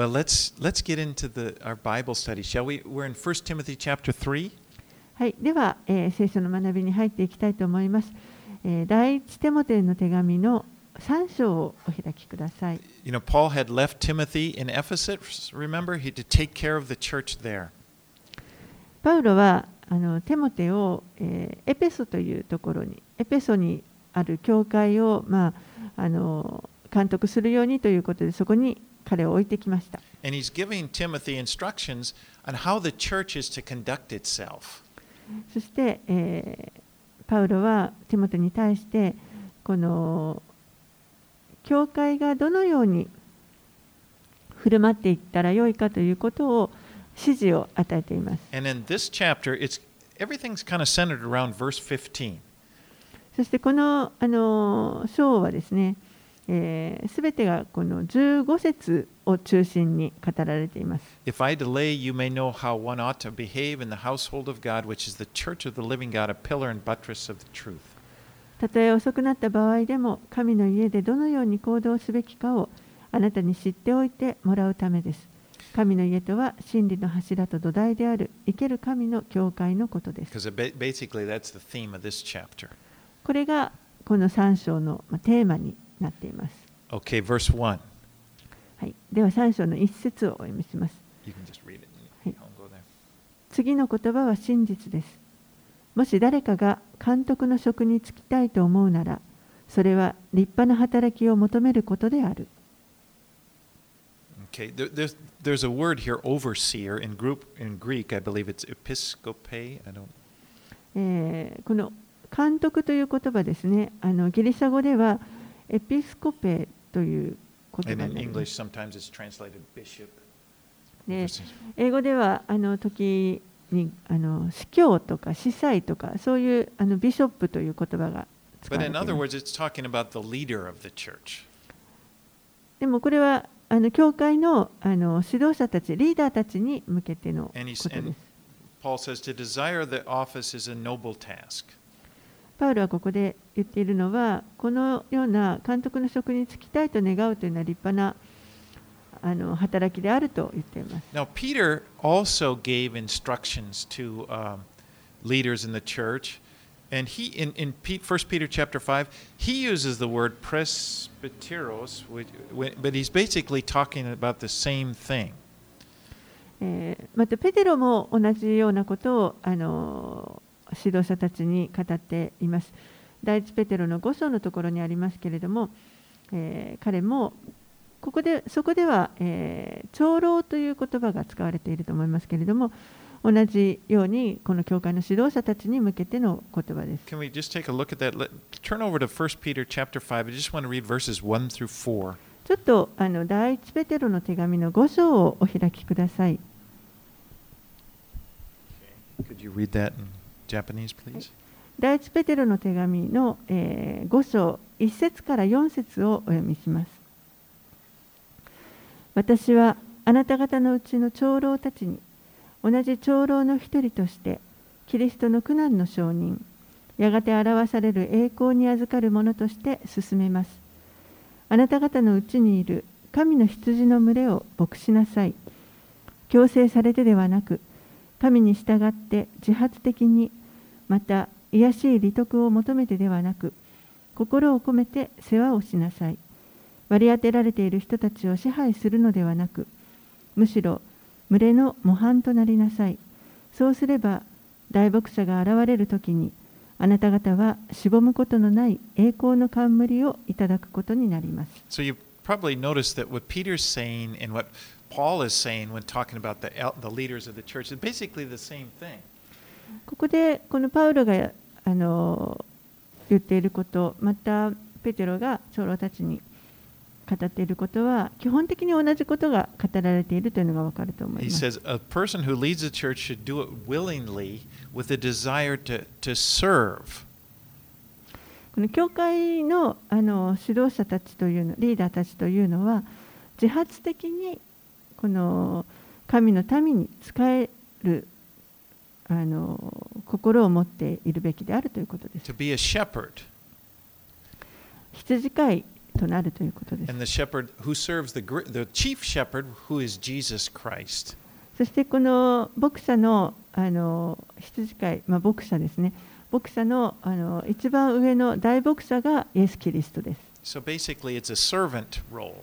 Well, let's let's get into the our Bible study, shall we? We're in 1 Timothy chapter 3. はい、では、えー聖書の学びに入っていきたいと思います。えー第一テモテの手紙の3章をお開きください。You know, Paul had left Timothy in Ephesus, remember? He to take care of the church there. パウロはあのテモテを、えーエペソというところに、エペソにある教会を、まあ、あの監督するようにということで、そこに彼を置いてきました。そして、えー、パウロはティモテに対して、この教会がどのように振る舞っていったらよいかということを指示を与えています。そしてこの,あの章はですね、すべ、てがこの15節を中心に語られています。たとえ遅くなった場合でも、神の家でどのように行動すべきかをあなたに知っておいてもらうためです。神の家とは真理の柱と土台である生ける神の教会のことです。これがこの3章のテーマに。なっています。OK, verse はい、では3章の1節をお読みします。次の言葉は真実です。もし誰かが監督の職に就きたいと思うなら、それは立派な働きを求めることである。OK, there's, a word here, overseer, in, Greek, I believe it's episcope. I don't... え、この監督という言葉ですね、あのギリシャ語では、エピスコペという言葉になります。で英語ではあの時にあの司教とか司祭とかそういうあのビショップという言葉が使われています。でもこれはあの教会の,あの指導者たち、リーダーたちに向けてのことです。パウロはここで言っているのは、このような監督の職に就きたいと願うというのは立派なあの働きであると言っています。Now, Peter also gave instructions to um, leaders in the church. And he, in, in Pete, 1 Peter chapter 5, he uses the word presbyteros, which, but he's basically talking about the same thing. えーまたペテロも同じようなことをあの指導者たちに語っています。第一ペテロの5章のところにありますけれども、えー彼もここでそこでは、えー長老という言葉が使われていると思いますけれども、同じようにこの教会の指導者たちに向けての言葉です。Can we just take a look at that? Let, turn over to 1 Peter chapter 5. I just want to read verses 1 through 4. ちょっとあの第一ペテロの手紙の5章をお開きください。Could you read that in Japanese, please? 第一ペテロの手紙の、えー5章1節から4節をお読みします。私はあなた方のうちの長老たちに同じ長老の一人としてキリストの苦難の証人やがて表される栄光に預かる者として進めます。あなた方のうちにいる神の羊の群れを牧しなさい。強制されてではなく神に従って自発的にまた癒しい利得を求めてではなく心を込めて世話をしなさい割り当てられている人たちを支配するのではなくむしろ群れの模範となりなさいそうすれば大牧者が現れる時にあなた方はしぼむことのない栄光の冠をいただくことになります So you probably noticed that what Peter's saying and what Paul is saying when talking about the, the leaders of the church is basically the same thing. ここでこのパウロがあの言っていることまたペテロが長老たちに語っていることは基本的に同じことが語られているというのがわかると思い He ます。says a person who leads a church should do it willingly with a desire to, to serve. この教会のあの指導者たちというのリーダーたちというのは自発的にこの神の民に仕えるあの心を持っているべきであるということです。To be a shepherd. 羊飼いとなるということです。そしてこの牧者の,あの羊飼い、まあ、牧者ですね、牧者の,あの一番上の大牧者がイエス・キリストです。So、basically it's a servant role.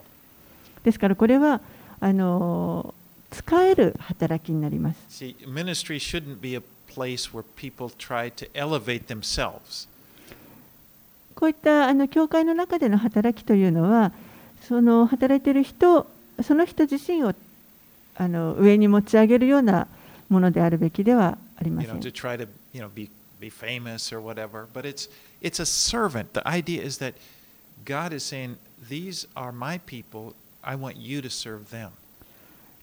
ですからこれはあの使える働きになります。See, ministry shouldn't be a place where people try to elevate themselves. こういったあの教会の中での働きというのは、その働いている人、その人自身をあの上に持ち上げるようなものであるべきではありま you せ know, ん to。try to you know be be famous or whatever. But it's it's a servant. The idea is that God is saying, "These are my people. I want you to serve them."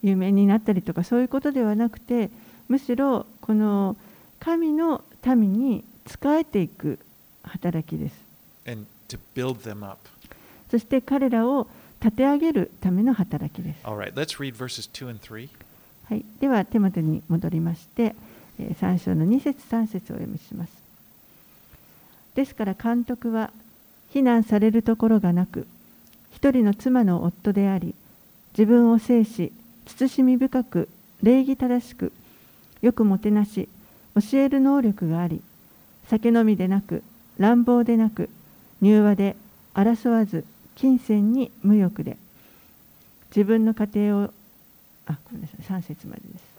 有名になったりとかそういうことではなくてむしろこの神の民に仕えていく働きです.そして彼らを立て上げるための働きです、right, let's read verses 2 and 3. はい、では手元に戻りましてえー3章の2節3節をお読みします。ですから監督は非難されるところがなく一人の妻の夫であり自分を制し慎み深く礼儀正しくよくもてなし教える能力があり酒飲みでなく乱暴でなく柔和で争わず金銭に無欲で自分の家庭をあごめんなさい3節までです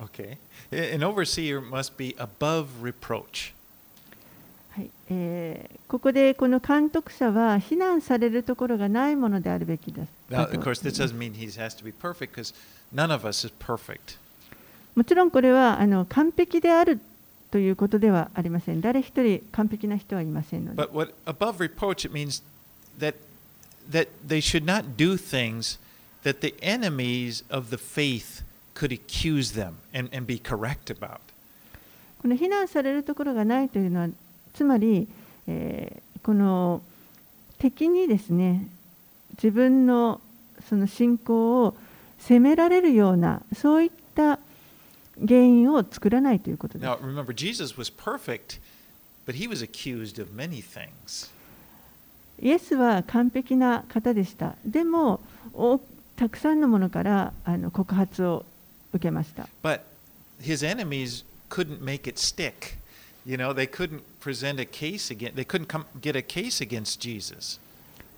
Okay. An overseer must be above reproach. はいえーここでこの監督者は非難されるところがないものであるべきです。Now, だ of と course, this doesn't mean he has to be perfect because none of us is perfect. もちろんこれはあの完璧であるということではありません。誰一人完璧な人はいませんので。But what above reproach it means that that they should not do things that the enemies of the faith could accuse them and, and be correct about. この非難されるところがないというのは、つまり、えーこの敵にですね、自分のその信仰を責められるような、そういった原因を作らないということです。Now remember Jesus was perfect, but he was accused of many things. イエスは完璧な方でした。でも、おたくさんのものからあの告発を受けました。But his enemies couldn't make it stick. You know, they couldn't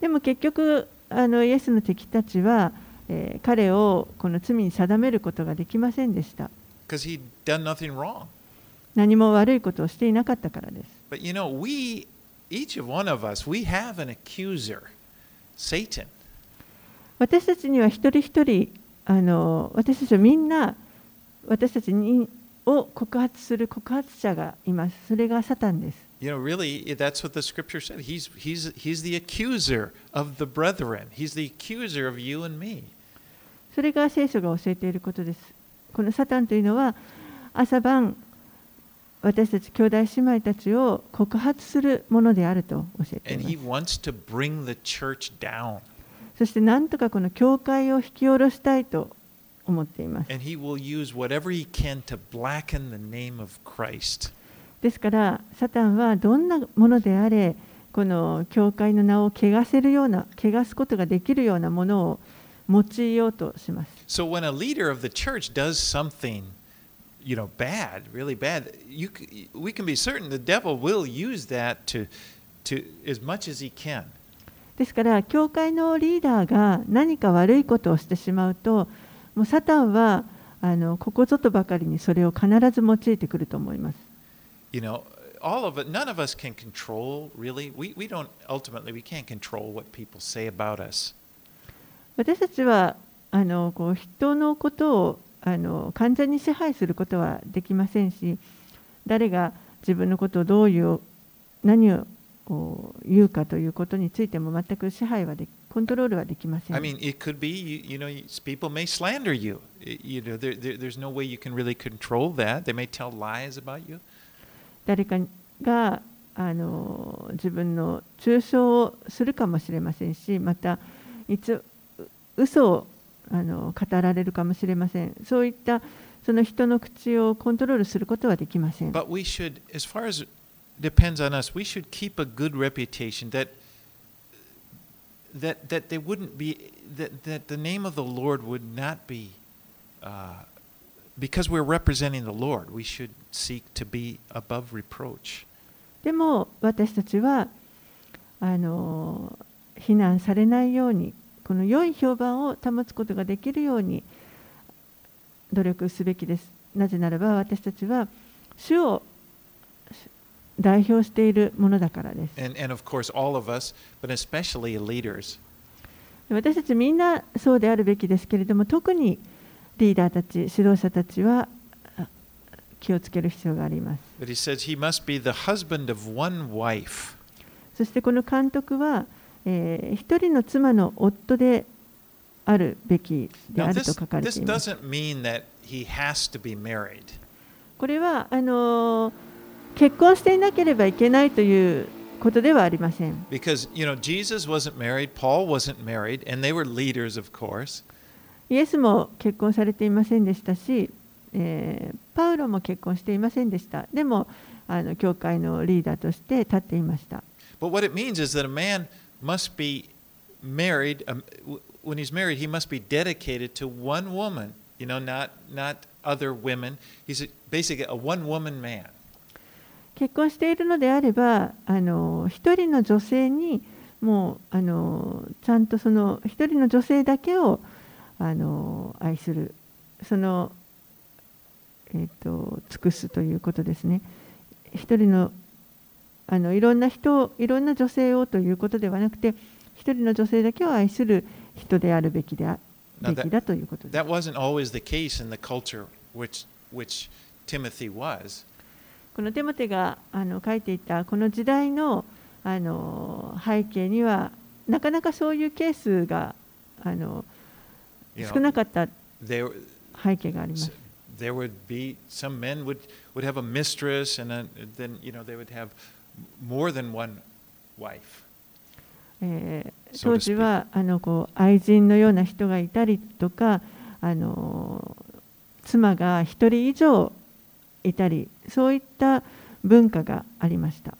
でも結局あのイエスの敵たちは、えー、彼をこの罪に定めることができませんでした。何も悪いことをしていなかったからです。But you know, 私たちには一人一人あの私たちみんな私たちにを告発する告発者がいます。それがサタンです。You know, really, that's what the scripture said. He's, he's, he's the accuser of the brethren. He's the accuser of you and me. それが聖書が教えていることです。このサタンというのは朝晩私たち兄弟姉妹たちを告発するものであると教えています he。wants to bring the church down. そしてなんとかこの教会を引き下ろしたいと思っています。And he will use whatever he can to blacken the name of Christ. ですからサタンはどんなものであれこの教会の名を汚せるような汚すことができるようなものを用いようとします。So when a leader of the church does something, you know, bad, really bad, you, we can be certain the devil will use that to, to as much as he can. ですから教会のリーダーが何か悪いことをしてしまうともうサタンはあのここぞとばかりにそれを必ず用いてくると思います。You know, all of it, none of us can control, really. We, we don't, ultimately, we can't control what people say about us. 私たちはあのこう人のことをあの完全に支配することはできませんし誰が自分のことをどういう何をこう言うかということについても全く支配はでコントロールはできません。I mean, it could be, you, you know, people may slander you. You know, there, there, there's no way you can really control that. They may tell lies about you. 誰かがあの自分の中傷をするかもしれませんしまたいつ嘘をあの語られるかもしれませんそういったその人の口をコントロールすることはできません But we should, as far as depends on us, we should keep a good reputation that that, that they wouldn't be, that, that the name of the Lord would not be, uh, because we're representing the Lord, we should seek to be above reproach. でも私たちはあの非難されないようにこの良い評判を保つことができるように努力すべきです。なぜならば私たちは主を 代表しているものだからです。私たちみんなそうであるべきですけれども、特にリーダーたち、指導者たちは気をつける必要があります。そしてこの監督は、えー、一人の妻の夫であるべきであると書かれています。これはあの結婚していなければいけないということではありません。Because, you know, Jesus wasn't married, Paul wasn't married, and they were leaders, of course. イエスも結婚されていませんでしたし、えーパウロも結婚していませんでした。でもあの教会のリーダーとして立っていました。But what it means is that a man must be married. Um, when he's married, he must be dedicated to one woman, you know, not, not other women. He's basically a one woman man. 結婚しているのであればあの一人の女性にもうあのちゃんとその一人の女性だけをあの愛する。その、えー、と尽くすということですね。一人のあのいろんな人いろんな女性をということではなくて一人の女性だけを愛する人であるべきであ Now べきだということです。That wasn't always the case in the culture which, which Timothy was. このテモテがあの書いていたこの時代のあの背景にはなかなかそういうケースがあの少なかった背景があります。there would be some men would, would have a mistress, and then, then you know they would have more than one wife. 当時はあのこう愛人のような人がいたりとかあの妻が一人以上いたり、そういった文化がありました。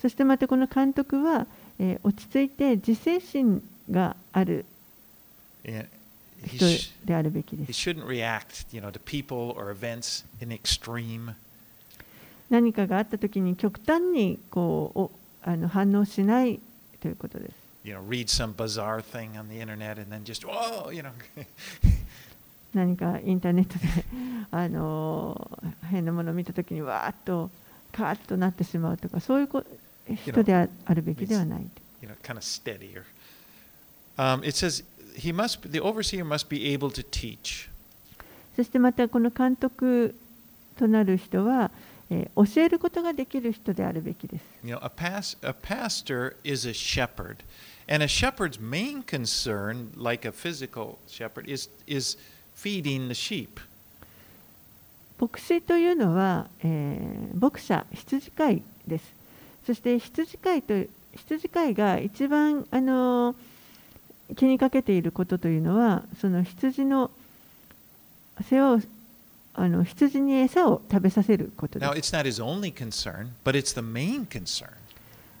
そしてまたこの監督は、えー、落ち着いて自制心がある人であるべきです。何かがあった時に極端にこうおあの反応しないということです。何かインターネットであの変なものを見た時にわーっとカーッとなってしまうとかそういうこ人でああるべきではない。you know, kind of steadier. Um, it says he must, the overseer must be able to teach. そしてまたこの監督となる人は、えー教えることができる人であるべきです。You know, a, pas- a pastor is a shepherd, and a shepherd's main concern, like a physical shepherd, is is feeding the sheep. 牧師というのは、えー牧者、羊飼いです。そして羊飼いと羊飼いが一番あの気にかけていることというのは、その羊の世話をあの羊に餌を食べさせることで Now, す。it's not his only concern, but it's the main concern.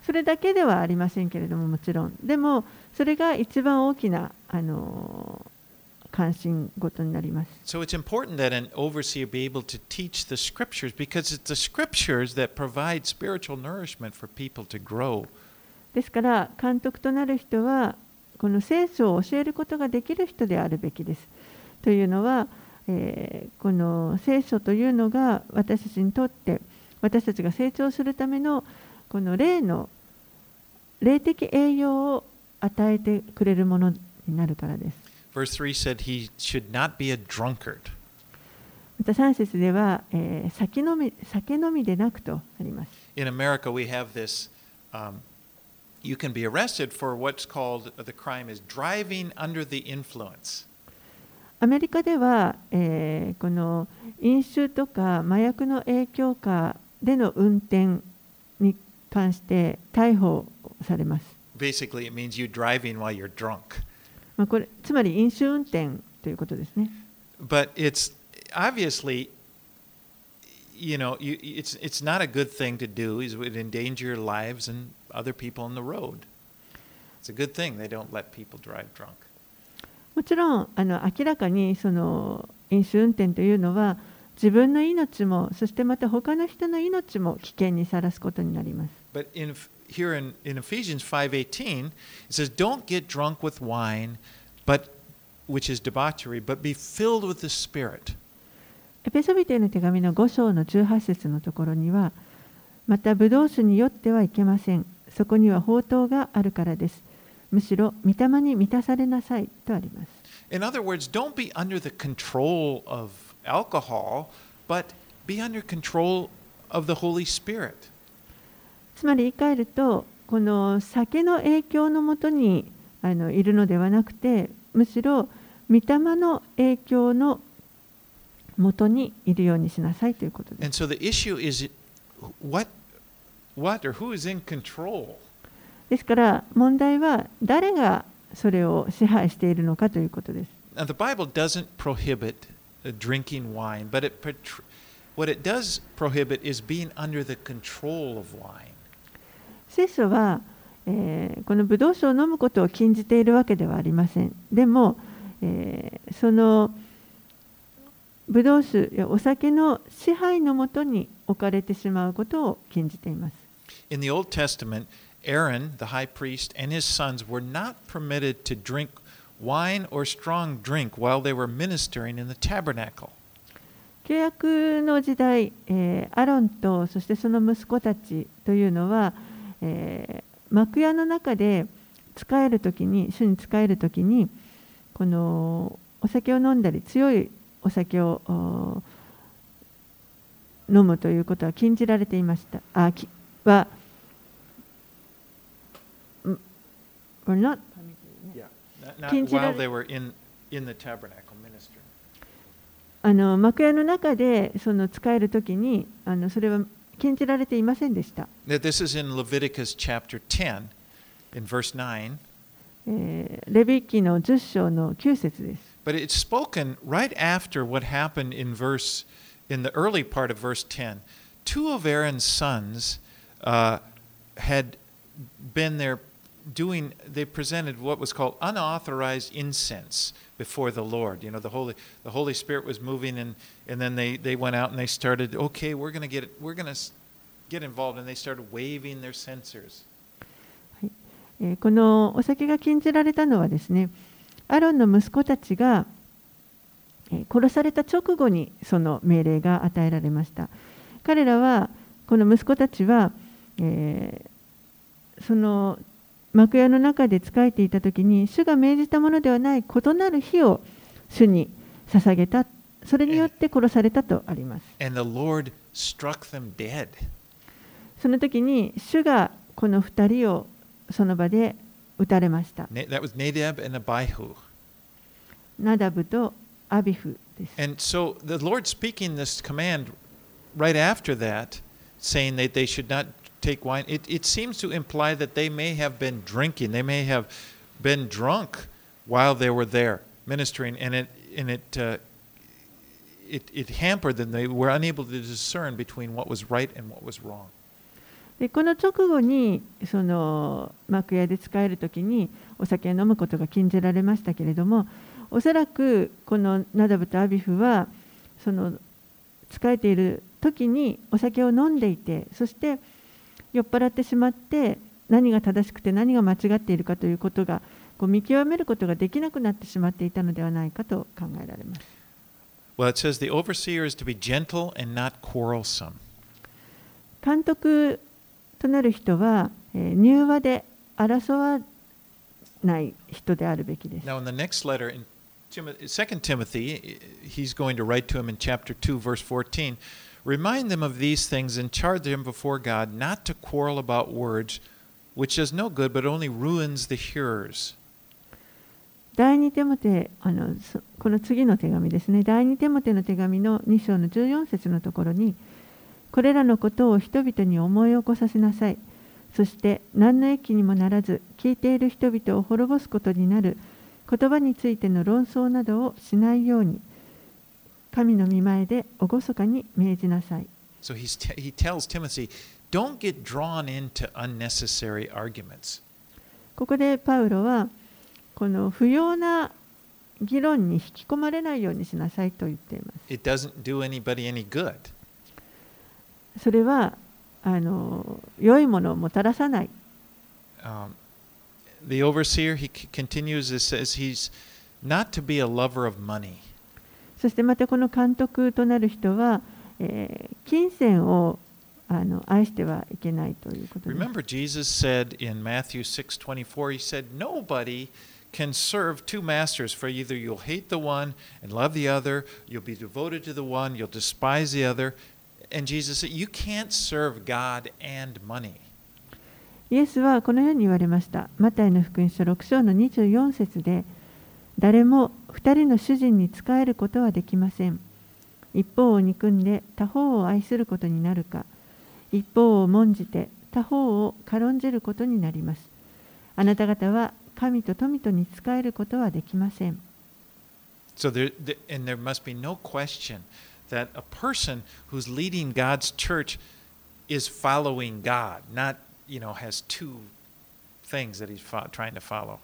それだけではありませんけれども、もちろん。でも、それが一番大きなあの関心事になります。So it's important that an overseer be able to teach the scriptures because it's the scriptures that provide spiritual nourishment for people to grow. ですから監督となる人はこの聖書を教えることができる人であるべきです。というのは、えーこの聖書というのが私たちにとって私たちが成長するためのこの霊の霊的栄養を与えてくれるものになるからです。Verse 3 said he should not be a drunkard. また3節では、えー酒飲み酒飲みでなくとあります。 In America, we have this um, you can be arrested for what's called the crime is driving under the influence. アメリカでは、えーこの飲酒とか麻薬の影響下での運転に関して逮捕されます。 Basically, it means you driving while you're drunk. まあ、これつまり飲酒運転ということですね。But it's obviously, you know, you, it's it's not a good thing to do. It would endanger your lives and other people on the road. It's a good thing they don't let people drive drunk. もちろんあの明らかにその飲酒運転というのは自分の命もそしてまた他の人の命も危険にさらすことになります。But in here in, in Ephesians 5:18, it says, "Don't get drunk with wine, but which is debauchery, but be filled with the Spirit." エペソビテへの手紙の5章の18節のところには、またブドウ酒に酔ってはいけません。そこには宝刀があるからです。むしろ御霊に満たされなさいとあります。 In other words, don't be under the control of alcohol, but be under control of the Holy Spirit. つまり言い換えると、この酒の影響のもとにあのいるのではなくて、むしろ御霊の影響のもとにいるようにしなさいということです。ですから問題は誰がそれを支配しているのかということです。Now the Bible doesn't prohibit uh, drinking wine, but it what it does prohibit is being under the control of wine. 聖書は、えーこのブドウ酒を飲むことを禁じているわけではありません。でも、えーそのブドウ酒やお酒の支配のもとに置かれてしまうことを禁じています。In the Old Testament, Aaron, the high priest, and his sons were not permitted to drink wine or strong drink while they were ministering in the tabernacle. 契約の時代、えーアロンとそしてその息子たちというのは、えー幕屋の中で使えるときに主に使えるときにこのお酒を飲んだり強いお酒をお飲むということは禁じられていました。あきは、or not Not, not 禁じられ- in, in あの幕屋の中でその使えるときにあのそれは禁じられていませんでした。 Now, this is in Leviticus chapter 10, in verse 9. えーレビ記の10章の9節です。 But it's spoken right after what happened in verse in the early part of verse 10. Two of Aaron's sons uh, had been there doing they presented what was called unauthorized incense before the Lord. You know, the Holy the Holy Spirit was moving and and then they, they went out and they started, okay, we're gonna get we're gonna get involved and they started waving their censers. えこのお酒が禁じられたのはですね、アロンの息子たちがえ殺された直後にその命令が与えられました。彼らは、この息子たちは、えーその幕屋の中で仕えていた時に、主が命じたものではない異なる火を主に捧げた、それによって殺されたとあります。And the Lord struck them dead. その時に主がこの2人をその場で撃たれました。Na- That was Nadab and Abihu. ナダブとアビフです。And so the Lord speaking this command right after that, saying that they should not take wine, it, it seems to imply that they may have been drinking. They may have been drunk while they were there ministering, and it, and it, uh, it, it hampered them. They were unable to discern between what was right and what was wrong. でこの直後にその幕屋で使える時にお酒を飲むことが禁じられましたけれどもおそらくこのナダブとアビフはその使えている時にお酒を飲んでいてそして 酔っ払ってしまって何が正しくて何が間違っているかということがこう見極めることができなくなってしまっていたのではないかと考えられます。Well, it says the overseer is to be gentle and not quarrelsome. 監督となる人は、えー柔和で争わない人であるべきです。Now, in the next letter, in Timothy, 2 Timothy, he's going to write to him in chapter 2, verse 14 Remind them of these things and charge them before God not to quarrel about words, which does no good but only ruins the hearers. 第二テモテあのこの次の手紙ですね第二テモテの手紙の2章の14節のところにこれらのことを人々に思い起こさせなさいそして何の益にもならず聞いている人々を滅ぼすことになる言葉についての論争などをしないように神の御前で厳かに命じなさい So he's t- he tells Timothy, don't get drawn into unnecessary arguments. ここでパウロはこの不要な議論に引き込まれないようにしなさいと言っています。It doesn't do anybody any good. それはあの良いものをもたらさない。Um, the overseer, he continues, it says he's not to be a lover of money. そしてまたこの監督となる人は、えー金銭をあの愛してはいけないということです。Remember, Jesus said in Matthew 6:24, he said, "Nobody can serve two masters, for either you'll hate the one and love the other, you'll be devoted to the one, you'll despise the other." And Jesus said, "You can't serve God and money." イエスはこのように言われました。マタイの福音書6章の24節で、誰も2人の主人に仕えることはできません。一方を憎んで他方を愛することになるか、一方を重んじて他方を軽んじることになります。あなた方は神と富とに仕えることはできません。So there, th- and there must be no question that a person who's leading God's church is following God, not you know has two things that he's trying to follow.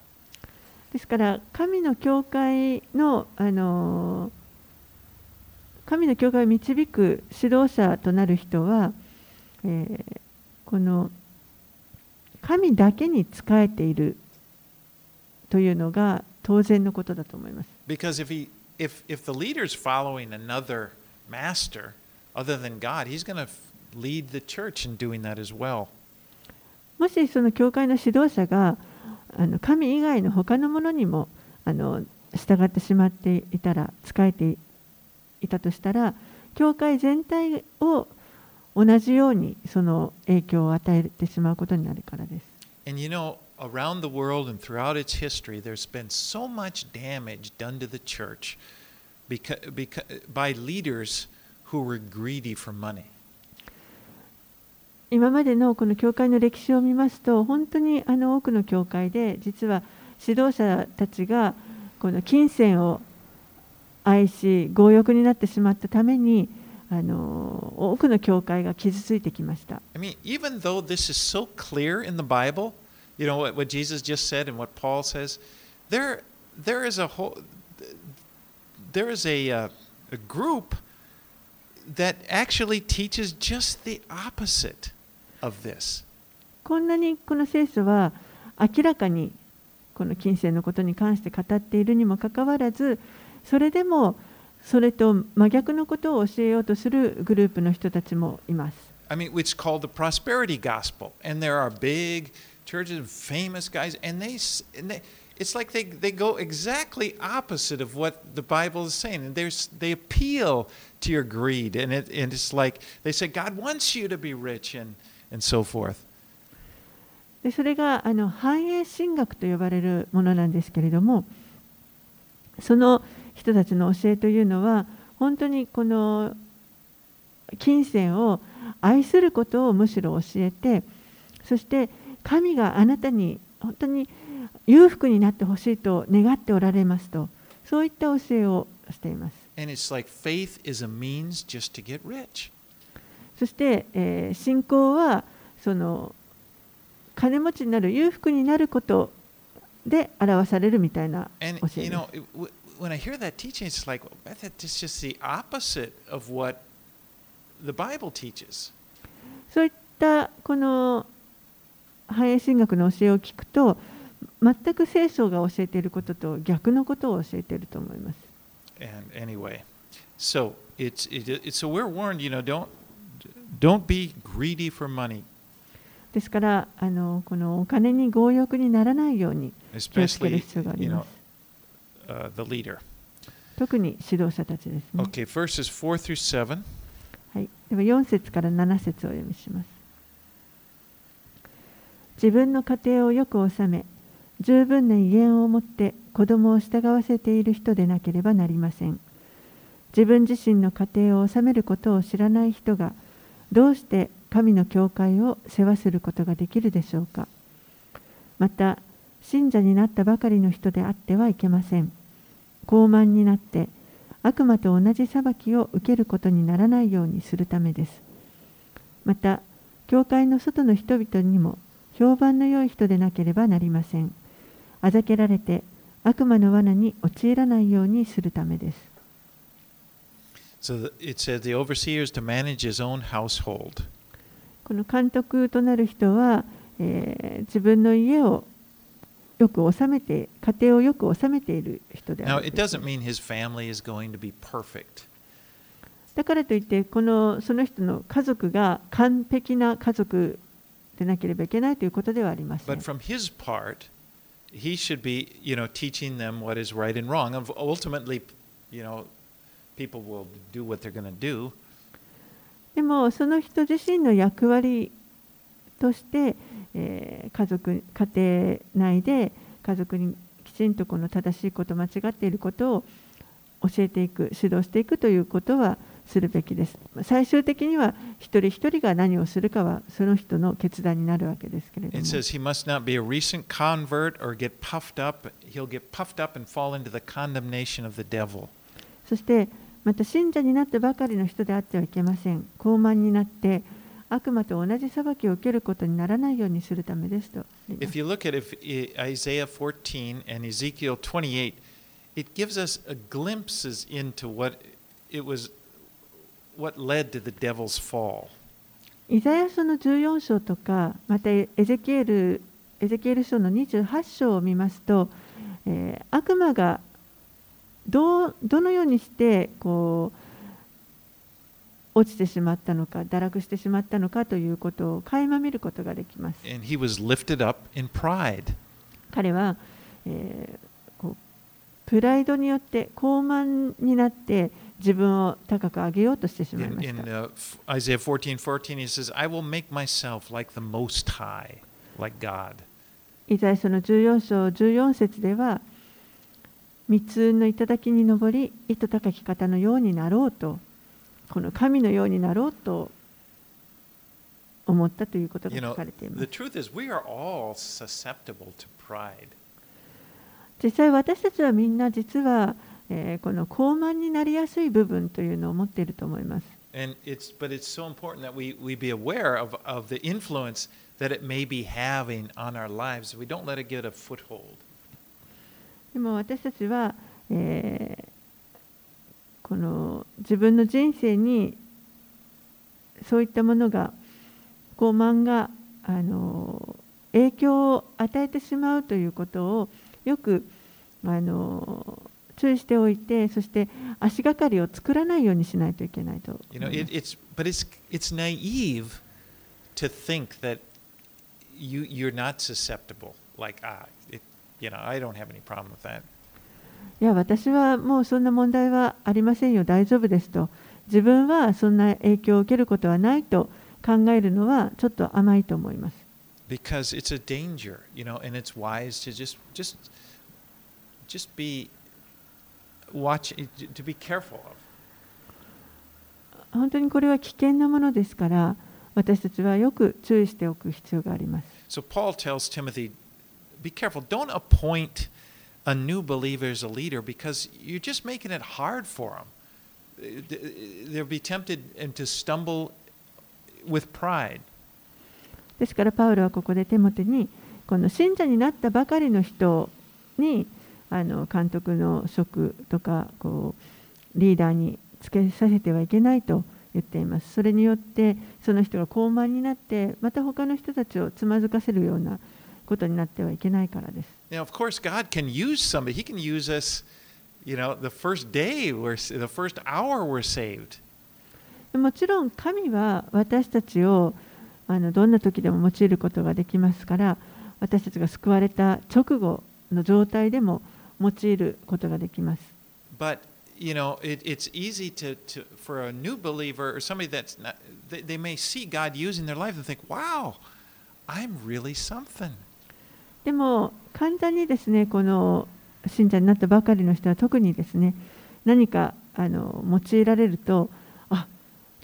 ですから神の教会のあの神の教会を導く指導者となる人は、えーこの神だけに仕えているというのが当然のことだと思います。Because if he if if the leader's following another master other than God, he's going to lead the church in doing that as well. もしその教会の指導者があの神以外の他のものにもあの従ってしまっていたら仕えていたとしたら教会全体を同じようにその影響を与えてしまうことになるからです。And you know, around the world and throughout its history, there's been so much damage done to the church because, because, by leaders who were greedy for money. 今までのこの教会の歴史を見ますと本当にあの多くの教会で実は指導者たちがこの金銭を愛し強欲になってしまったためにあの多くの教会が傷ついてきました。I mean, even though this is so clear in the Bible, you know what, what Jesus just said and what Paul says, there, there is a whole, there is a, a group that actually teaches just the opposite of this. こんなにこの聖書は明らかにこの金銭のことに関して語っているにもかかわらずそれでもそれと真逆のことを教えようとするグループの人たちもいます。I mean, it's called the prosperity gospel, and there are big churches and famous guys, and they, and they it's like they, they go exactly opposite of what the Bible is saying, and there's they appeal to your greed, and it and it's like they say God wants you to be rich and and so forth. でそれがあの繁栄神学と呼ばれるものなんですけれどもその人たちの教えというのは本当にこの金銭を愛することをむしろ教えてそして神があなたに本当に裕福になってほしいと願っておられますとそういった教えをしていますそして、えー、信仰はその金持ちになる裕福になることで表されるみたいな教えです。そういったこの繁栄神学の教えを聞くと全く聖書が教えていることと逆のことを教えていると思います。Don't be greedy for money, ですからあのこのお金に強欲にならないように気をつける especially 必要があり you ま know す。uh, the leader. 特に指導者たちですね。Okay, verses four through seven. はい、では4節から7節をお読みします。自分の家庭をよく治め、十分な威厳を持って子供を従わせている人でなければなりません。自分自身の家庭を治めることを知らない人が、どうして神の教会を世話することができるでしょうか？また、信者になったばかりの人であってはいけません。傲慢になって、悪魔と同じ裁きを受けることにならないようにするためです。また教会の外の人々にも評判の良い人でなければなりませんあざけられて悪魔の罠に陥らないようにするためです So it says the overseer is to manage his own household. この監督となる人は、えー自分の家をよく治めて家庭をよく治めている人であ Now, る it doesn't mean his family is going to be perfect. だからといってこのその人の家族が完璧な家族でなければいけないということではありません But。from his part, he should be, you know, teaching them what is right and wrong. Of- Ultimately, you know, でもその人自身の役割として、え、家族家庭内で家族にきちんとこの正しいこと間違っていることを教えていく指導していくということはするべきです。最終的には一人一人が何をするかはその人の決断になるわけですけれども。そしてまた信者になったばかりの人であってはいけません高慢になって悪魔と同じ裁きを受けることにならないようにするためですと If you look at Isaiah 14 and Ezekiel 28, it gives us a glimpses into what it was, what led to the devil's fall. イザヤ書の14章とかまたエゼキエルエゼキエル書の28章を見ますと、えー悪魔がどうどのようにしてこう落ちてしまったのか堕落してしまったのかということを垣間見ることができます。And he was lifted up in pride. 彼は、えーこうプライドによって高慢になって自分を高く上げようとしてしまい In, まし in た。uh, Isaiah 14 14, he says, I will make myself like the Most High, like God. イザヤ書の14章14節では三つ運の頂に登り糸高き方のようになろうとこの神のようになろうと思ったということが書かれています.実際私たちはみんな実は、えーこの高慢になりやすい部分というのを持っていると思います And it's, but it's so important that we, we be aware of, of the influence that it may be having on our lives. We don't let it get a foothold. でも私たちは、えーこの自分の人生にそういったものが傲慢があの影響を与えてしまうということをよくあの注意しておいてそして足がかりを作らないようにしないといけないと You know, it, it's, but it's, it's naive to think that you, you're not susceptible. Like, ah, it, you know, I don't have any problem with that. いや私はもうそんな問題はありませんよ大丈夫ですと自分はそんな影響を受けることはないと考えるのはちょっと甘いと思います because it's a danger, you know, and it's wise to just just just be watch to be careful of. 本当にこれは危険なものですから私たちはよく注意しておく必要があります So Paul tells Timothy, be careful. Don't appoint a new believer as a leader because you're just making it hard for them. They'll be tempted and to stumble with pride. ですからパウロはここでテモテにこの信者になったばかりの人にあの監督の職とかこうリーダーにつけさせてはいけないと言っていますそれによってその人が高慢になってまた他の人たちをつまずかせるようなことになってはいけないからです Now, of course, God can use somebody. He can use us. You know, the first day we're the first hour we're saved. もちろん神は私たちをあのどんな時でも用いることができますから私たちが救われた直後の状態でも用いることができます。But you know, it, it's easy to, to for a new believer or somebody that's not. They, they may see God using their life and think, "Wow, I'm really something." でも簡単にですねこの信者になったばかりの人は特にですね何かあの用いられるとあ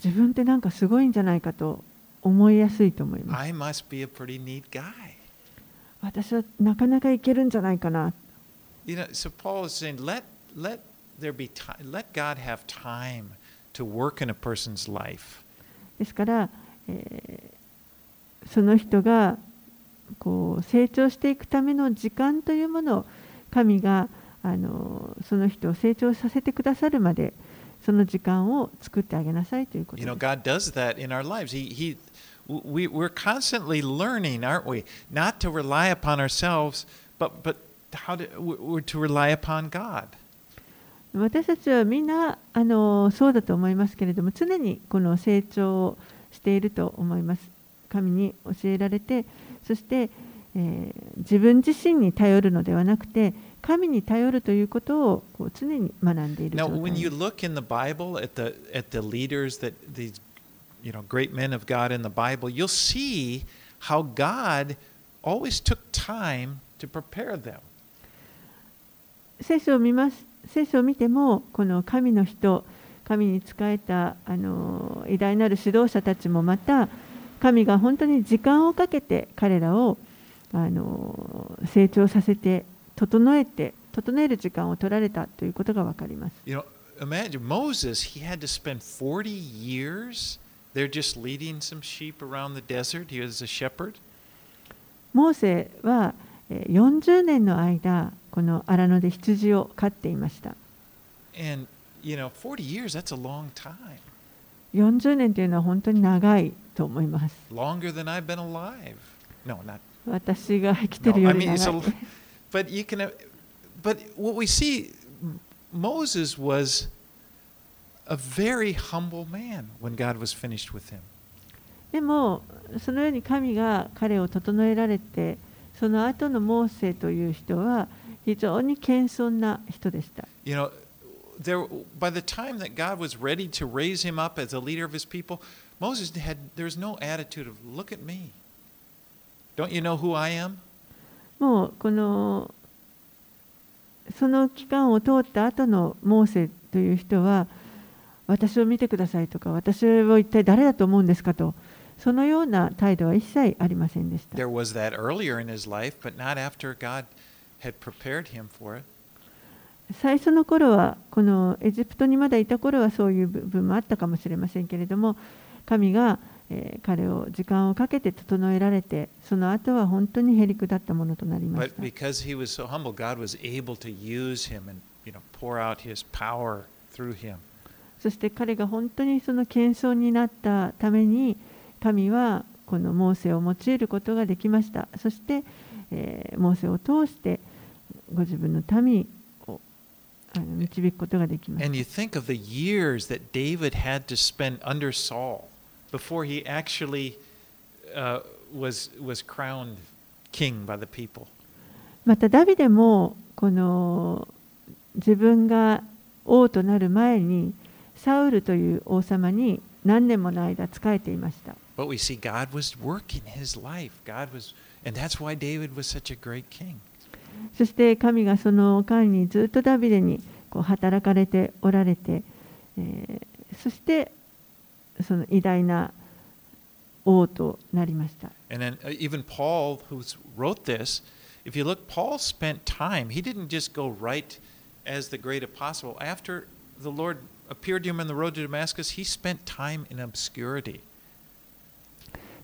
自分ってなんかすごいんじゃないかと思いやすいと思います。私はなかなかいけるんじゃないかな。ですから、えー、その人がこう成長していくための時間というものを神があのその人を成長させてくださるまでその時間を作ってあげなさいということ You で know, す。God does that in our lives. He, he, we, we're constantly learning, aren't we? Not to rely upon ourselves, but, but how to, we're to rely upon God. 私たちはみんなあのそうだと思いますけれども常にこの成長をしていると思います神に教えられてそして、えー自分自身に頼るのではなくて神に頼るということをこう常に学んでいる Now, 状態 when で you す look in the Bible at the, at the leaders that these, you know, great men of God in the Bible, you'll see how God always took time to prepare them. 聖書を見ます聖書を見てもこの神の人神に仕えたあの偉大なる指導者たちもまた神が本当に時間をかけて彼らをあの成長させて整えて整える時間を取られたということが分かります。You know, imagine Moses, he had to spend 40 years there just leading some sheep around the desert. He was a shepherd. モーセはえー40年の間この荒野で羊を飼っていました。And, you know, 40 years, that's a long time. 40年というのは本当に長いと思います。Longer than I've been alive. No, not 私が生きて No, るよ I り mean, it's 長 a, い。but you can, uh, but what we see, Moses was a very humble man when God was finished with him. でもそのように神が彼を整えられてその後のモーセという人は非常に謙遜な人でした。You know, there by the time that God was ready to raise him up as a leader of his people, モーセのもうこのその期間を通った後のモーセという人は私を見てくださいとか私を一体誰だと思うんですかとそのような態度は一切ありませんでした。最初の頃はこのエジプトにまだいた頃はそういう部分もあったかもしれませんけれども神が、えー、彼を時間をかけて整えられて、その後は本当にへりくだったものとなりました。そして彼が本当にその謙遜になったために、神はこのモーセを用いることができました。そして、モーセを通して、ご自分の民を導くことができました。またダビデもこの自分が王となる前にサウルという王様に何年もの間仕えていました。そして神がその間にずっとダビデにこう働かれておられて、え、そしてその偉大な王となりました And then uh, even Paul, who wrote this, if you look, Paul spent time. He didn't just go right as the great apostle. After the Lord appeared to him on the road to Damascus, he spent time in obscurity.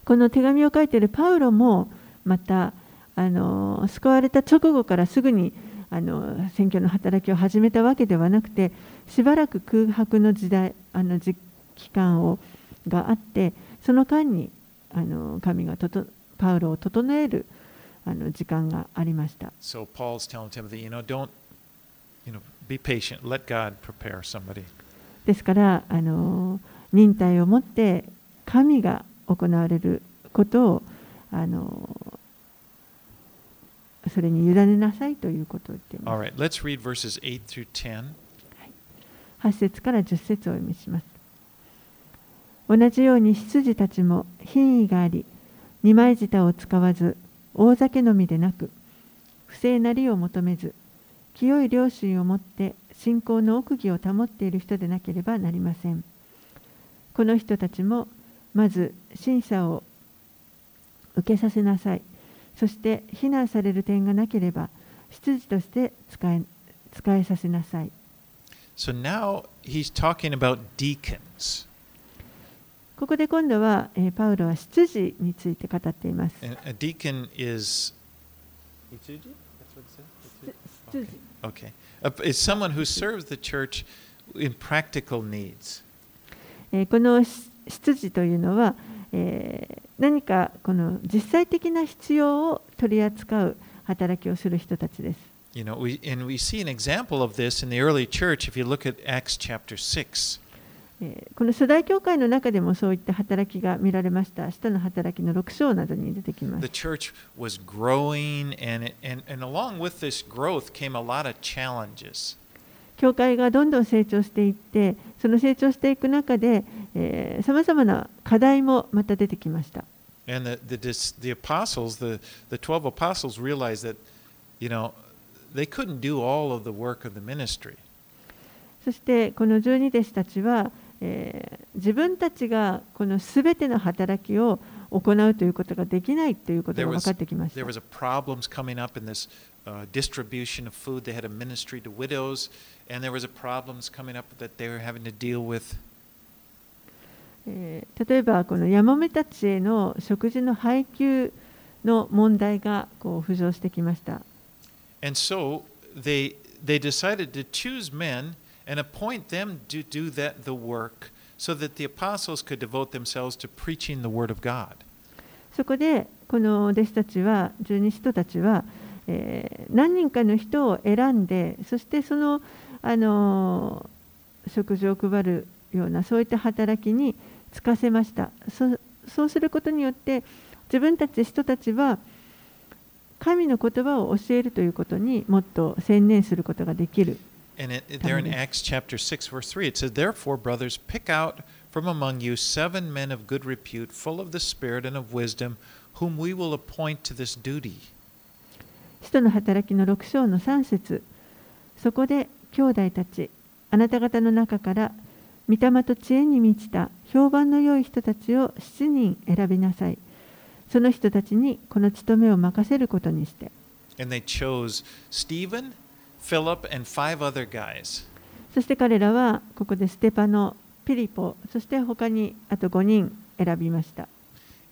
この手紙を書いているパウロもまたあの救われた直後からすぐにあの選挙の働きを始めたわけではなくてしばらく空白の時代あの時期間をがあってその間にあの神がパウロを整えるあの時間がありました。ですからあの、忍耐を持って神が行われることをあのそれに委ねなさいということを言っています。8節から10節をお読みします。同じように羊たちも品位があり、二枚舌を使わず、大酒飲みでなく、不正なりを求めず、清い良心を持って信仰の奥義を保っている人でなければなりません。この人たちもまず審査を受けさせなさい。そして非難される点がなければ、執事として使え使えさせなさい。So now he's talking about deacons. ここで今度は、えーパウロは執事について語っています。A deacon is. Okay. Uh, It's someone who serves the church in practical needs. えーこのし執事というのは、えー何かこの実際的な必要を取り扱う働きをする人たちです。You know, we, and we see an example of this in the early church if you look at Acts chapter 6. えーこの初代教会の中でもそういった働きが見られました。使徒の働きの6章などに出てきま The す。church was growing, and, and, and along with this growth came a lot of challenges. 教会がどんどん成長していって、その成長していく中で、さまざまな課題もまた出てきました。And the, the, the apostles, the, the 12 apostles, realized that, you know, they couldn't do all of the work of the ministry. そしてこの十二弟子たちは、えー自分たちがこのすべての働きを行うということができないということ There が分 was, かってきまし there た was。a problems coming up in this uh, distribution of food. They had a ministry to widows, and there was a problems coming up that they were having to deal with. えー例えばこのヤモメたちへの食事の配給の問題がこう浮上してきました。And so they they decided to choose men and appoint them to do that the work so that the apostles could devote themselves to preaching the word of God. そこでこの弟子たちは十二使徒たちは、えー何人かの人を選んでそしてその、あのー食事を配るようなそういった働きに就かせましたそそうすることによって自分たち人たちは神の言葉を教えるということにもっと専念することができる And it, there in También. Acts chapter 6, verse 3, it says, Therefore, brothers, pick out from among you seven men of good repute, full of the Spirit and of wisdom, whom we will appoint to this duty. 使徒の働きの6章の3節そこで兄弟たちあなた方の中から御霊と知恵に満ちた評判の良い人たちを7人選びなさいその人たちにこの務めを任せることにして And they chose Stephen, Philip, and five other guys. そして彼らはここでステパノピリポそして他にあと5人選びました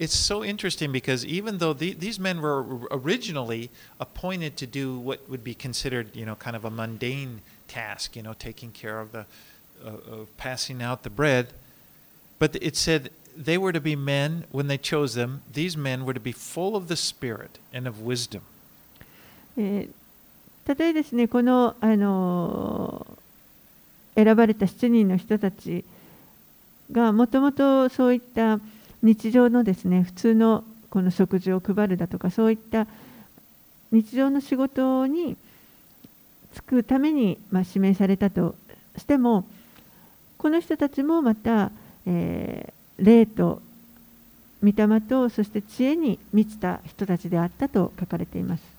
It's so interesting because even though the, these men were originally appointed to do what would be considered, you know, kind of a mundane task, you know, taking care of the, uh, of passing out the bread, but it said they were to be men when they chose them. These men were to be full of the Spirit and of wisdom. えー たとえですねこの、あの選ばれた7人の人たちがもともとそういった日常のですね普通のこの食事を配るだとかそういった日常の仕事に就くために、まあ、指名されたとしてもこの人たちもまた、えー霊と御霊とそして知恵に満ちた人たちであったと書かれています。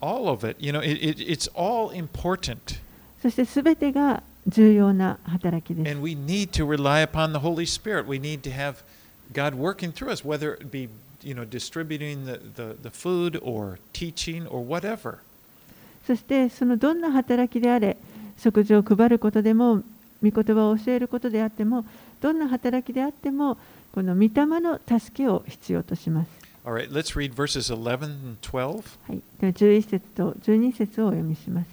All of it, you know, it, it, it's all important. そしてすべてが重要な働きです And we need to rely upon the Holy Spirit. We need to have God working through us, whether it be, you know, distributing the, the, the food or teaching or whatever. そしてそのどんな働きであれ食事を配ることでも御言葉を教えることであってもどんな働きであってもこの御霊の助けを必要とします。All right, let's read verses 11 and 12. はい、では11節と12節をお読みします。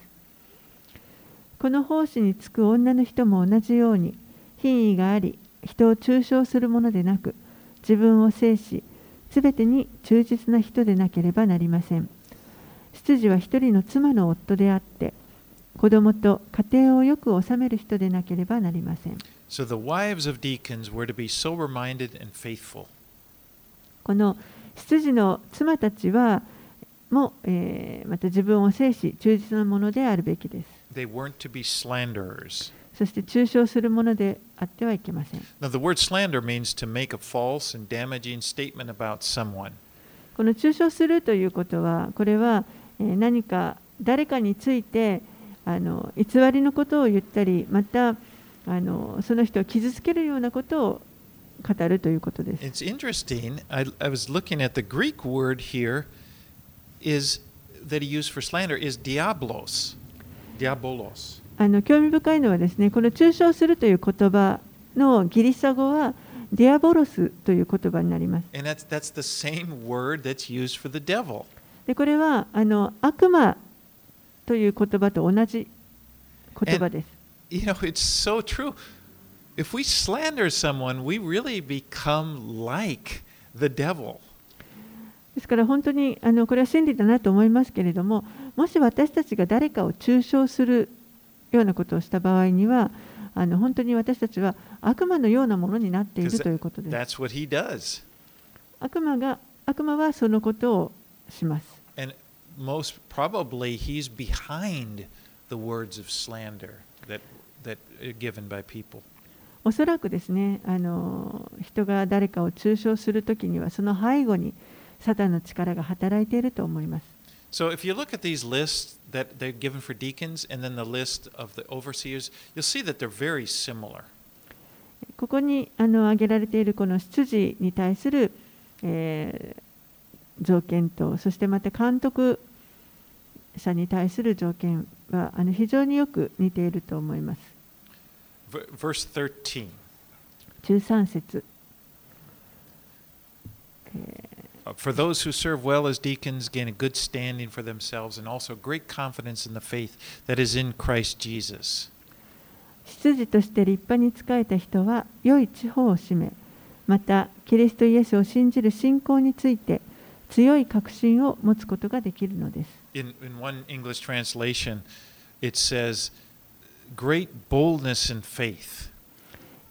この奉仕につく女の人も同じように品位があり人を中傷するものでなく自分を制しすべてに忠実な人でなければなりません。執事は一人の妻の夫であって子供と家庭をよく治める人でなければなりません。So the wives of deacons were to be sober minded and faithful. この執事の妻たちはも、えーまた自分を制し忠実なものであるべきです。They weren't to be slanderers. そして中傷するものであってはいけません。Now, the word slander means to make a false and damaging statement about someone. この中傷するということは、これはえー何か誰かについてあの偽りのことを言ったり、またあのその人を傷つけるようなことを語るということです。It's interesting. I, I was looking at the Greek word here is that he used for slander is diablos. Diabolos. あの興味深いのはですね、この中傷するという言葉のギリシャ語はディアボロスという言葉になります。And that's, that's the same word that's used for the devil. でこれはあの悪魔という言葉と同じ言葉です。You know, it's so true. If we slander someone, we really become like the devil. ですから本当にあのこれは真理だなと思いますけれども、もし私たちが誰かを中傷するようなことをした場合には、あの本当に私たちは悪魔のようなものになってい Because るということです。 that's what he does. 悪魔が悪魔はそのことをします。 And most probably he's behind the words of slander that, that are given by people. おそらくですねあの人が誰かを中傷するときにはその背後にサタンの力が働いていると思います。So if you look at these lists that they're given for deacons and then the list of the overseers, you'll see that they're very similar. ここにあの挙げられているこの出自に対する、えー条件とそしてまた監督者に対する条件はあの非常によく似ていると思います。V- Verse 13. 13節 Uh, For those who serve well as deacons gain a good standing for themselves and also great confidence in the faith that is in Christ Jesus. 執事として立派に仕えた人は良い地方を占めまたキリストイエスを信じる信仰について強い確信を持つことができるのです。In, in one English translation, it says, great boldness in faith.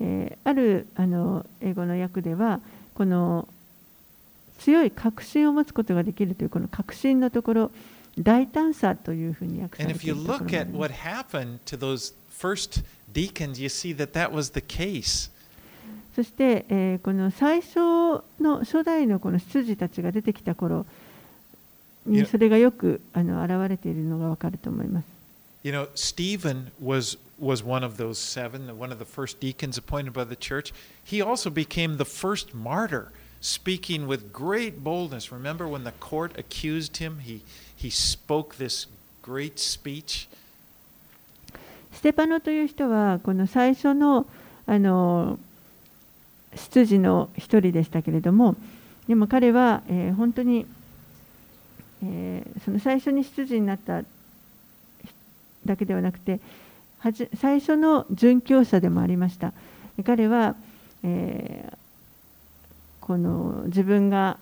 えーあるあの英語の訳ではこの強い確信を持つことができるというこの確信のところ大胆さというふうに訳さ And れ if てい you るところあ at りま what す happened to those first deacons, you see that that was the case. そして、えーこの最初の初代のこの執事たちが出てきた頃にそれがよくあの現れているのがわかると思います。You know, Stephen was was one of those seven, one of the first deacons appointed by the church. He also became the first martyr, speaking with great boldness. Remember when the court accused him, he he spoke this great speech. ステパノという人はこの最初のあの執事の一人でしたけれどもでも彼は、えー本当に、えーその最初に執事になっただけではなくて最初の殉教者でもありました彼は、えーこの自分が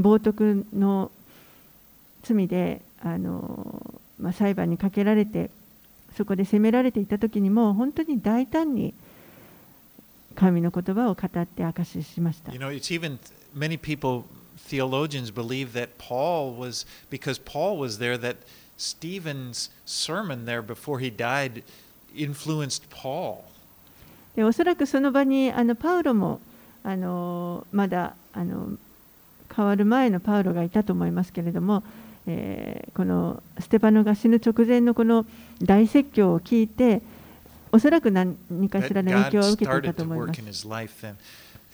冒涜の罪であの、まあ、裁判にかけられてそこで責められていた時にも本当に大胆に神の言葉を語って証ししました。You know, it's even many people, theologians, believe that Paul was because Paul was there. That Stephen's sermon there before he died influenced Paul. でおそらくその場にあのパウロもあのまだあの変わる前のパウロがいたと思いますけれども、えーこのステパノが死ぬ直前のこの大説教を聞いておそらく何かしらの影響を受けていたと思います.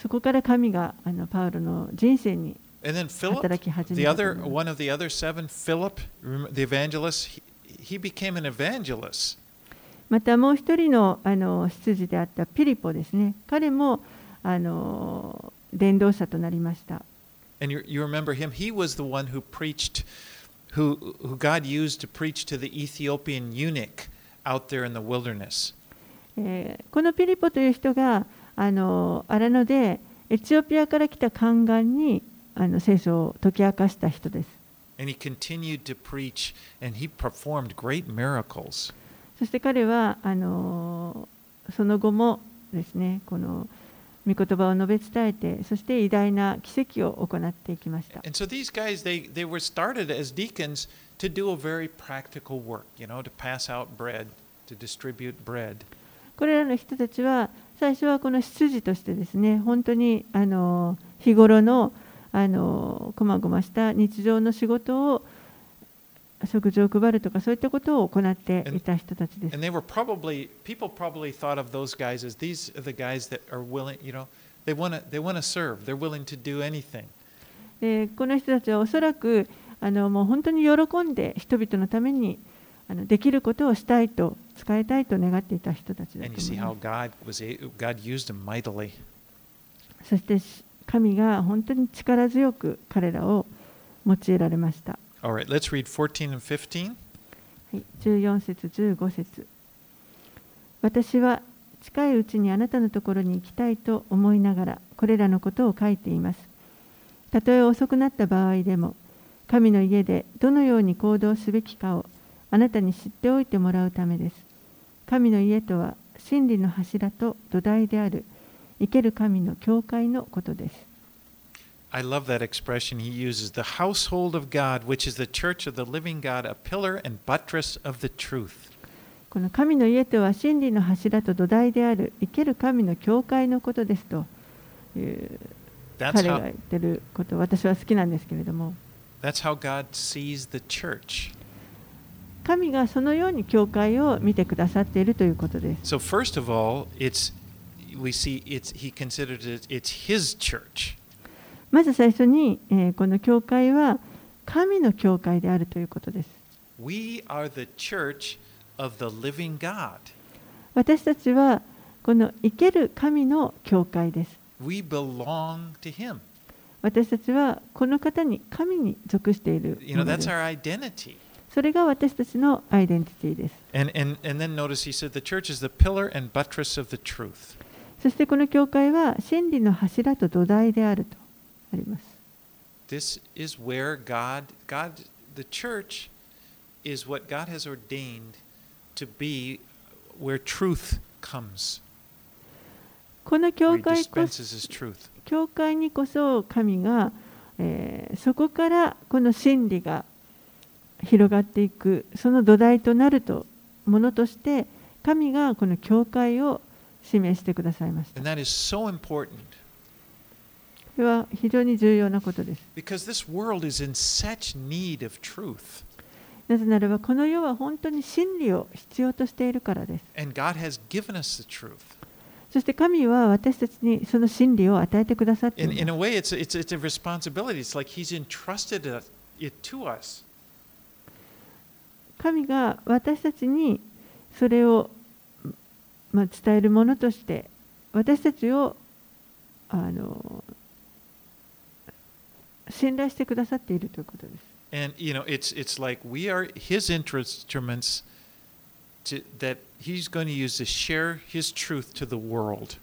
そこから神があのパウロの人生に And then Philip, the other one of the other seven, Philip, the evangelist, he, he became an evangelist. またもう一人のあの執事であったピリポですね彼もあの伝道者となりました And you, you remember him? He was the one who preached, who, who God used to preach to the Ethiopian eunuch out there in the wilderness. えーこのピリポという人があの荒野でエチオピアから来た宦官にあの聖書を解き明かした人です。そして彼はあのその後もですね、この御言葉を述べ伝えて、そして偉大な奇跡を行っていきました。これらの人たちは、最初はこの執事としてですね、本当にあの日頃の、あのこまごました日常の仕事を食事を配るとかそういったことを行っていた人たちです。And they were probably, people probably thought of those guys as these are the guys that are willing, you know, they want to they want to serve, they're willing to do anything. でこの人たちはおそらくあのもう本当に喜んで人々のためにあのできることをしたいと使いたいと願っていた人たちだ And と思います。God was a, God used them mightily. そして神が本当に力強く彼らを用いられました。All right, let's read 14 and 15. はい、14節15節私は近いうちにあなたのところに行きたいと思いながらこれらのことを書いていますたとえ遅くなった場合でも神の家でどのように行動すべきかをあなたに知っておいてもらうためです神の家とは真理の柱と土台である生ける神の教会のことです I love that expression he uses the household of God, which is the church of the living God, a pillar and buttress of the truth. この神の家とは真理の柱と土台である生ける神の教会のことですという彼 That's が how, 言ってること私は好きなんですけれども that's how God sees the church. 神がそのように教会を見てくださっているということです So first of all, it's we see it's he considered it it's his church. まず最初に、えーこの教会は神の教会であるということです We are the church of the living God. 私たちはこの生ける神の教会です We belong to him. 私たちはこの方に神に属している You も know, ので that's す our identity. それが私たちのアイデンティティです And and and then notice he said the church is the pillar and buttress of the truth. そしてこの教会は真理の柱と土台であるとあります。この教会,教会にこそ神が、えー、そこからこの真理が広がっていくその土台となるとものとして神がこの教会を指してくださいました。れは非常に重要なことです。なぜならば、この世は本当に真理を必要としているからです。そして神は私たちにその真理を与えてくださって。神が私たちにそれをまあ、伝えるものとして私たちをあの信頼してくださっているということです。And, you know, it's, it's like we are His instruments to, that He's going to use to share His truth to the world.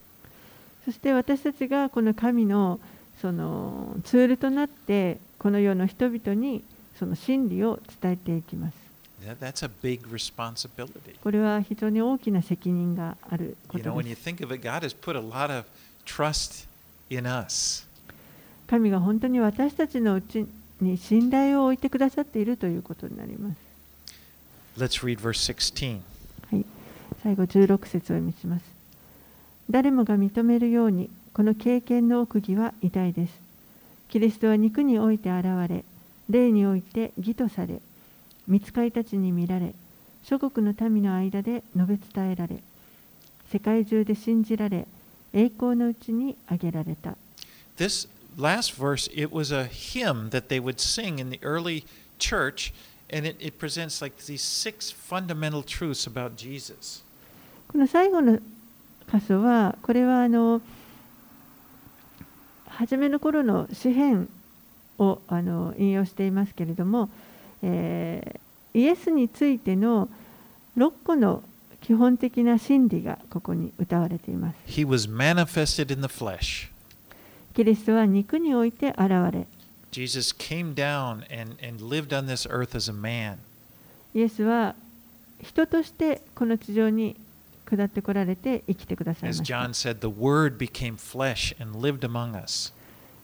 そして私たちがこの神のそのツールとなってこの世の人々にその真理を伝えていきます。That, that's a big responsibility. これは非常に大きな責任があるこ You know, と when で you す。think of it, God has put a lot of trust in us. 神が本当に私たちのうちに信頼を置いてくださっているということになります。Let's read verse 16. はい、最後16節を読みします。誰もが認めるように、この経験の奥義は偉大です。キリストは肉において現れ、霊において義とされ、見つかりたちに見られ、諸国の民の間で述べ伝えられ、世界中で信じられ、栄光のうちに挙げられた。This last verse, it was a hymn that they would sing in the early church, and it, it presents like these six fundamental truths about Jesus. この最後の箇所は、これはあの初めの頃の詩篇をあの引用していますけれども、えーイエスについての6個の基本的な真理がここに歌われています。He was manifested in the flesh. キリストは肉において現れ、Jesus came down and, and lived on this earth as a man. イエスは人としてこの地上に下ってこられて生きてくださいま As した。John said, the Word became flesh and lived among us.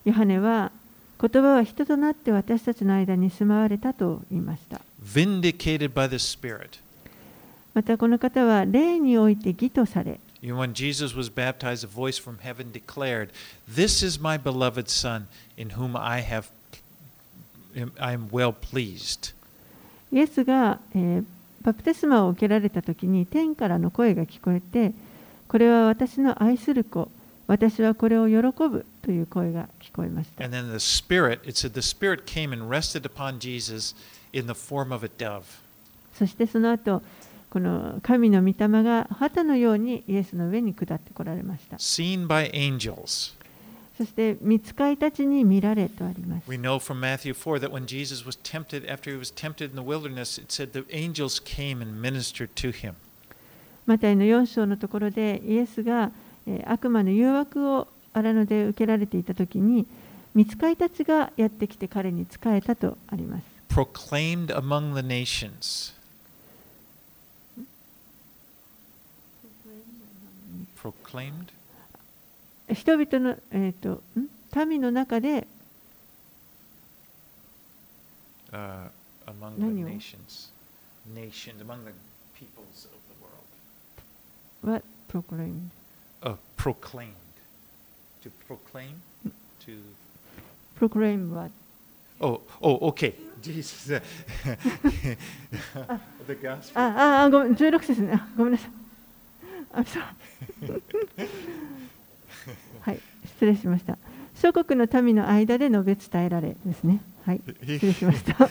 ヨハネは言葉は人となって私たちの間に住まわれたと言いました。Vindicated by the Spirit. またこの方は霊において義とされ、when Jesus was baptized, a voice from heaven declared, This is my beloved Son, in whom I have I am well pleased. イエスが、えーバプテスマを受けられた時に天からの声が聞こえて、これは私の愛する子、私はこれを喜ぶという声が聞こえました。And then the Spirit, it said the Spirit came and rested upon Jesus in the form of a dove. そしてその後、この神の御霊が旗のようにイエスの上に下ってこられました。Seen by angels. そして、見つかいたちに見られとあります。We know from Matthew 4 that when Jesus was tempted, after he was tempted in the wilderness, it said the angels came and ministered to him. マタイの4章のところで、イエスが、えー悪魔の誘惑を荒野で受けられていたときに、見つかいたちがやってきて彼に仕えたとあります。Proclaimed among the nations. Proclaimed? 人々の、えー、とん民の中で uh, among the nations. Nations, among the peoples of the world. は proclaimed Uh, proclaimed. To proclaim? To. proclaim は Oh, oh, okay. Jesus. the gospel. あああごめん16節ねあごめんなさいあそうはい失礼しました諸国の民の間で述べ伝えられですねはい失礼しました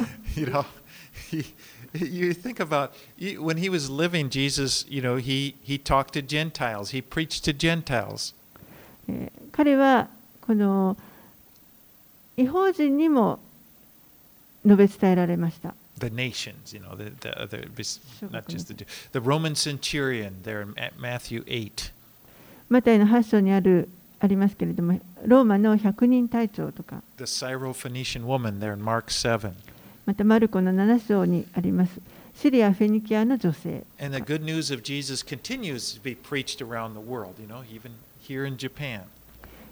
you know, he, you think about he- when he was living, Jesus, you know, he, he talked to Gentiles, he preached to Gentiles. えー彼はこの違法人にも述べ伝えられました The nations, you know, the, the other, bis- Sure, not okay. just the, the Roman centurion there in Ma- Matthew 8. マタイの8章にあるありますけれどもローマの百人隊長とか The Syrophoenician woman there in Mark 7. またマルコの7章にあります。シリア・フェニキアの女性。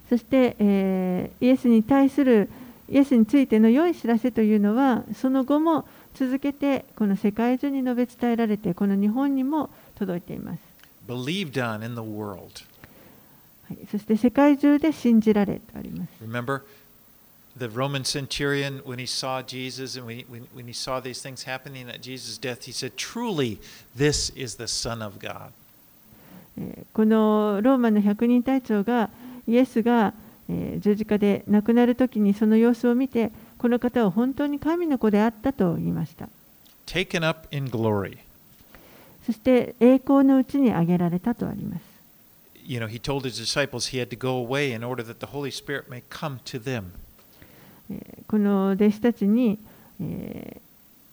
そして、えー、イエスに対する、イエスについての良い知らせというのは、その後も続けて、この世界中に述べ伝えられて、この日本にも届いています。はい、そして、世界中で信じられとあります。the Roman centurion, when he saw Jesus and when, he, when, when he saw these things happening at Jesus' death, he said, Truly, this is the Son of God. このローマの百人隊長がイエスが十字架で亡くなる時にその様子を見てこの方は本当に神の子であったと言いました。Taken up in glory. そして栄光のうちに挙げられたとあります。You know, he told his disciples he had to go away in order that the Holy Spirit may come to them. えーこの弟子たちに、えー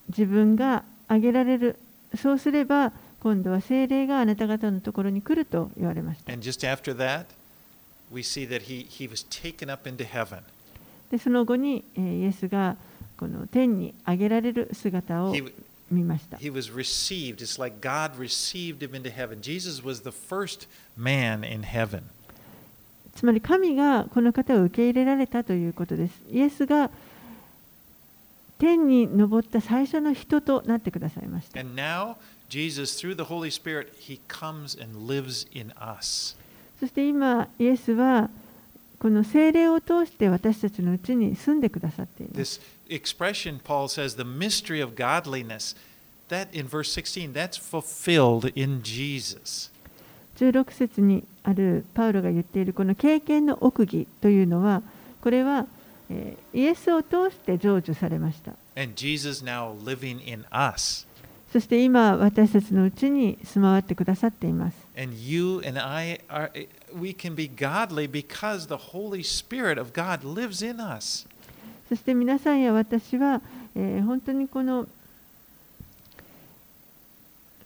自分が挙げられるそうすれば今度は聖霊があなた方のところに来ると言われました that, he, he. でその後に、えーイエスがこの天に挙げられる姿を見ました he was received. It's like God received him into heaven. Jesus was the first man in heaven. つまり神がこの方を受け入れられたということです。イエスが天に昇った最初の人となってくださいました。Now, Jesus, Spirit, そして今、イエスはこの精霊を通して私たちのうに住んでくださっています。This 16節にあるパウロが言っているこの経験の奥義というのはこれは、えーイエスを通して成就されました And Jesus now living in us. そして今私たちのうちに住まわってくださっています And you and I are, we can be godly because the Holy Spirit of God lives in us. そして皆さんや私は、えー本当にこの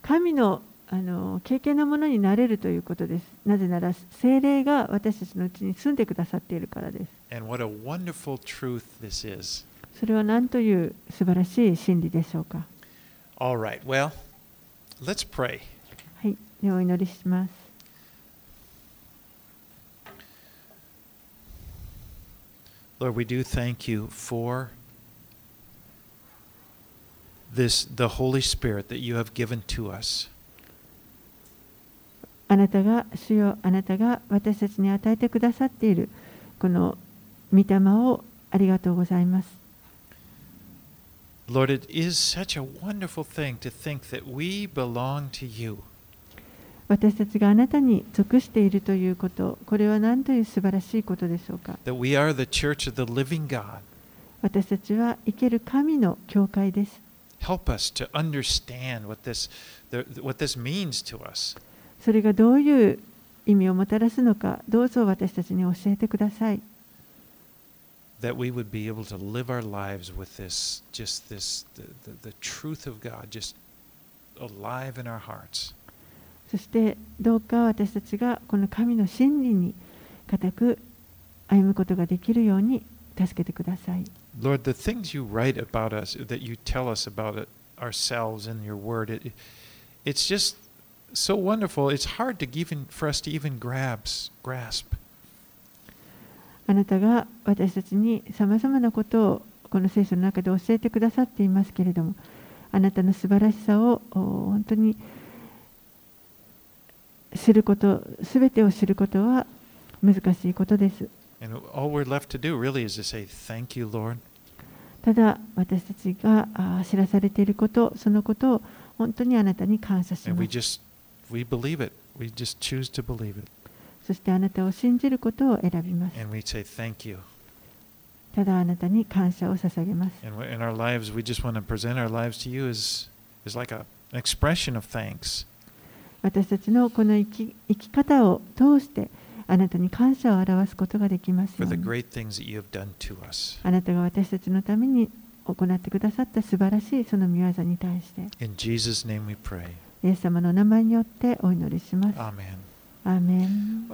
神のあの経験のものになれるということです。なぜなら聖霊が私たちのうちに住んでくださっているからです。And what a wonderful truth this is. それは何という素晴らしい真理でしょうか。All right, well, let's pray. はい、ではお祈りします。Lord, we do thank you for this the Holy Spirit that you have given to us. あなたが主よあなたが私たちに与えてくださっているこの御霊をありがとうございます。Lord, it is such a wonderful thing to think that we belong to you. 私たちがあなたに属しているということ、これは何という素晴らしいことでしょうか。That we are the church of the living God. 私たちは生ける神の教会です。Help us to understand what this, what this means to us. それがどういう意味をもたらすのか、どうぞ私たちに教えてください。That we would be able to live our lives with this, just this, the, the, the truth of God just alive in our hearts. そしてどうか私たちがこの神の真理に固く歩むことができるように助けてください。Lord, the things you write about us, that you tell us about it ourselves in your word, it, it's just so wonderful. It's hard to even for us to even grasp. grasp. あなたが私たちにさまざまなことをこの聖書の中で教えてくださっていますけれども、あなたの素晴らしさをお本当に知ること、すべてを知ることは難しいことです。And all we're left to do really is to say, Thank you, Lord. ただ私たちがあ知らされていること、そのことを本当にあなたに感謝します。just, we believe it. We just choose to believe it. そしてあなたを信じることを選びます。 And we say, Thank you. ただあなたに感謝を捧げます。 And we- in our lives, we just want to present our lives to you as, as like a, an expression of thanks. 私たちのこの生き生き方を通してあなたに感謝を表すことができます for よう the に great things that you have done to us. あなたが私たちのために行ってくださった素晴らしいその御業に対して In Jesus' name we pray. イエス様の名前によってお祈りします。Amen. アーメン